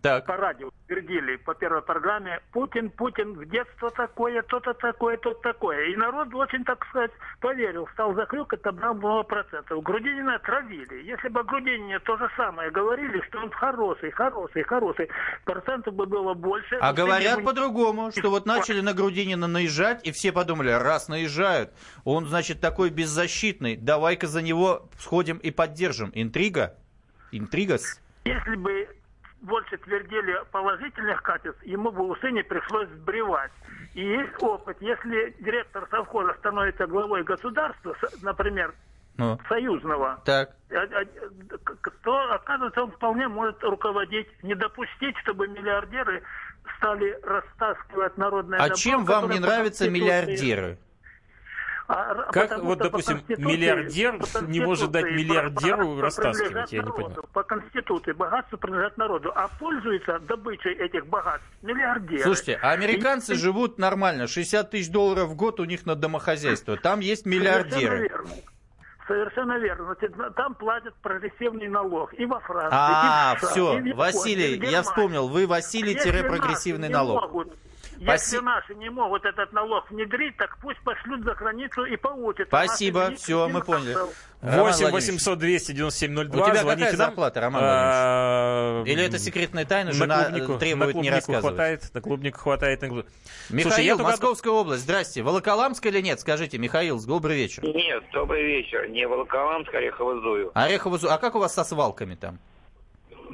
Так. по радио твердили по первой программе Путин, Путин, в детство такое, то-то такое, то-то такое. И народ очень, так сказать, поверил, стал захрюкать, набрал много процентов. Грудинина отравили. Если бы Грудинине то же самое говорили, что он хороший, хороший, хороший, процентов бы было больше. А говорят сегодня- по-другому, что вот начали на Грудинина наезжать, и все подумали, раз наезжают, он, значит, такой беззащитный, давай-ка за него сходим и поддержим. Интрига? Интригас? Если бы больше твердили положительных качеств, ему бы усы не пришлось сбривать. И есть опыт. Если директор совхоза становится главой государства, например, Ну, союзного, так. а- а- к- то, оказывается, он вполне может руководить, не допустить, чтобы миллиардеры стали растаскивать народное А добро, чем вам не нравятся миллиардеры? А, р- Как потому вот, допустим, миллиардер не может дать миллиардеру растаскивать? принадлежат Я не понимаю. По Конституции богатство принадлежит народу, а пользуются добычей этих богатств миллиардеры. Слушайте, а американцы И- живут нормально, 60 тысяч долларов в год у них на домохозяйство. Там есть Совершенно миллиардеры. верно. Совершенно верно. Значит, на- там платят прогрессивный налог и во Франции, А, и в США, и в все, Японии, Василий, и в я вспомнил, вы Василий-прогрессивный налог. могут- Спаси- Если наши не могут этот налог внедрить, так пусть пошлют за границу и получат. Спасибо, А наши все, мы поняли. националы. Роман 8 Владимирович, 800 297 02. У тебя звоните какая нам. зарплата, Роман А, Или это секретная тайна, на жена клубнику- э, требует на не клубнику рассказывать? хватает, на клубнику хватает. На... Михаил, Слушай, я только- Московская область, здрасте. Волоколамск или нет? Скажите, Михаил, добрый вечер. Нет, добрый вечер. Не Волоколамск, Орехово-Зуев. Орехово, а как у вас со свалками там?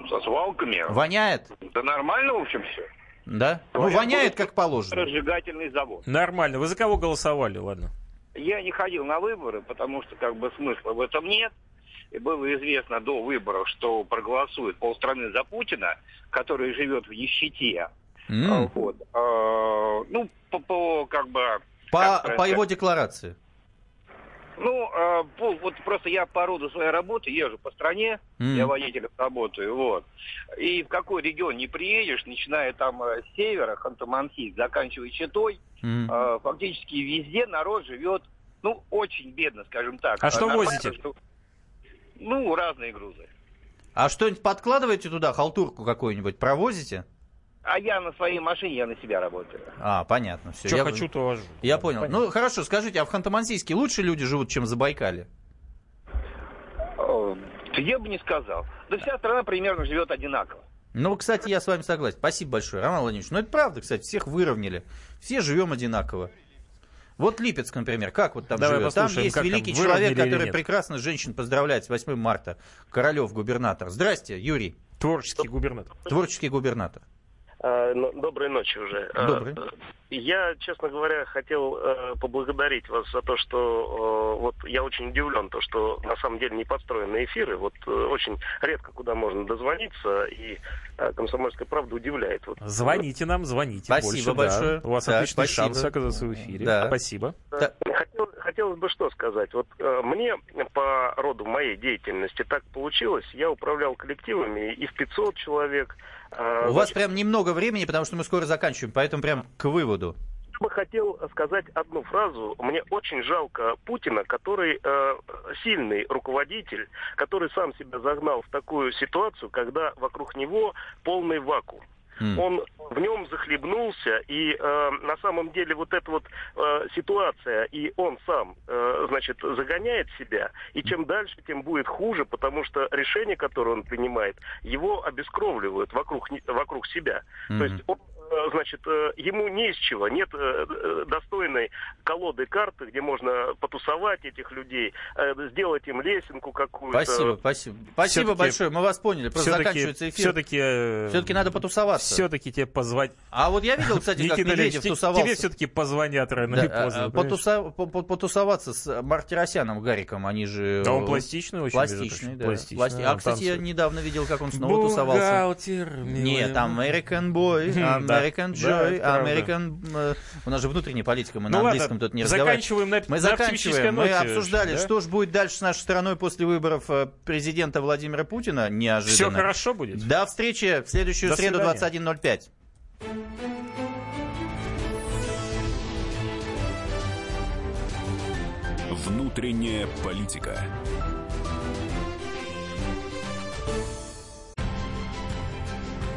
Со свалками. Воняет? Да нормально, в общем, все. Да? Ну, воняет как положено. Разжигательный завод. Нормально. Вы за кого голосовали? Ладно. Я не ходил на выборы, потому что как бы смысла в этом нет. И было известно до выборов, что проголосует полстраны за Путина, который живет в нищете. А, Вот. А, ну, по, по, как бы... По, как по его декларации. Ну, а, вот просто я по роду своей работы езжу по стране, М. я водителем работаю, вот. И в какой регион не приедешь, начиная там э, с севера, Ханты-Мансийск, заканчивая Читой, э, фактически везде народ живет, ну, очень бедно, скажем так. А что Нормально, возите? что- Ну, разные грузы. А что-нибудь подкладываете туда, халтурку какую-нибудь, провозите? А я на своей машине, я на себя работаю. А, понятно. Все. Что я, хочу, то вожу. Я понял. понятно. Ну, хорошо, скажите, а в Ханты-Мансийске лучше люди живут, чем в Забайкале? Э, да Я бы не сказал. Да вся страна примерно живет одинаково. Ну, кстати, я с вами согласен. Спасибо большое, Роман Владимирович. Ну, это правда, кстати, всех выровняли. Все живем одинаково. Вот Липецк, например, как вот там Давай живет? Там есть как там, великий выровняли человек, который прекрасно женщин поздравляет с 8 марта. Королев, губернатор. Здрасте, Юрий. Творческий губернатор. Творческий губернатор. А, Доброй ночи уже. А, Добрый. Я, честно говоря, хотел э, поблагодарить вас за то, что э, вот я очень удивлен, то, что на самом деле не подстроены эфиры. Вот э, очень редко куда можно дозвониться, и комсомольская правда удивляет. Вот, Звоните нам, звоните. Спасибо больше, да. большое. У вас Так, отличный спасибо. шанс оказаться в эфире. Да. Спасибо. Хотел- хотелось бы что сказать. Вот мне по роду моей деятельности так получилось. Я управлял коллективами и в 500 человек. Э, У вас прям немного времени, потому что мы скоро заканчиваем, поэтому прям к выводу. бы хотел сказать одну фразу. Мне очень жалко Путина, который э, сильный руководитель, который сам себя загнал в такую ситуацию, когда вокруг него полный вакуум. Mm. Он в нем захлебнулся, и э, на самом деле вот эта вот э, ситуация, и он сам, э, значит, загоняет себя, и чем дальше, тем будет хуже, потому что решения, которые он принимает, его обескровливают вокруг, вокруг себя. Mm-hmm. То есть он значит, э, ему не из чего, нет э, достойной колоды карты, где можно потусовать этих людей, сделать им лесенку какую-то. Спасибо, спасибо. Спасибо большое, мы вас поняли. Просто заканчивается эфир. Все-таки все-таки надо потусоваться. Все-таки тебе позвать. А вот я видел, кстати, как Медведев тусовался. Тебе все-таки позвонят рано или поздно. Потусоваться с Мартиросяном Гариком, они же... Да он пластичный очень. Пластичный, да. А, кстати, я недавно видел, как он снова тусовался. Нет, там American Boy, American Joy, да, American... Э, у нас же внутренняя политика, мы ну, на английском ладно, тут не заканчиваем разговариваем. На, мы заканчиваем. Мы обсуждали, да? что же будет дальше с нашей страной после выборов э, президента Владимира Путина. Неожиданно. Все хорошо будет. До встречи в следующую До среду 21.05. Внутренняя политика.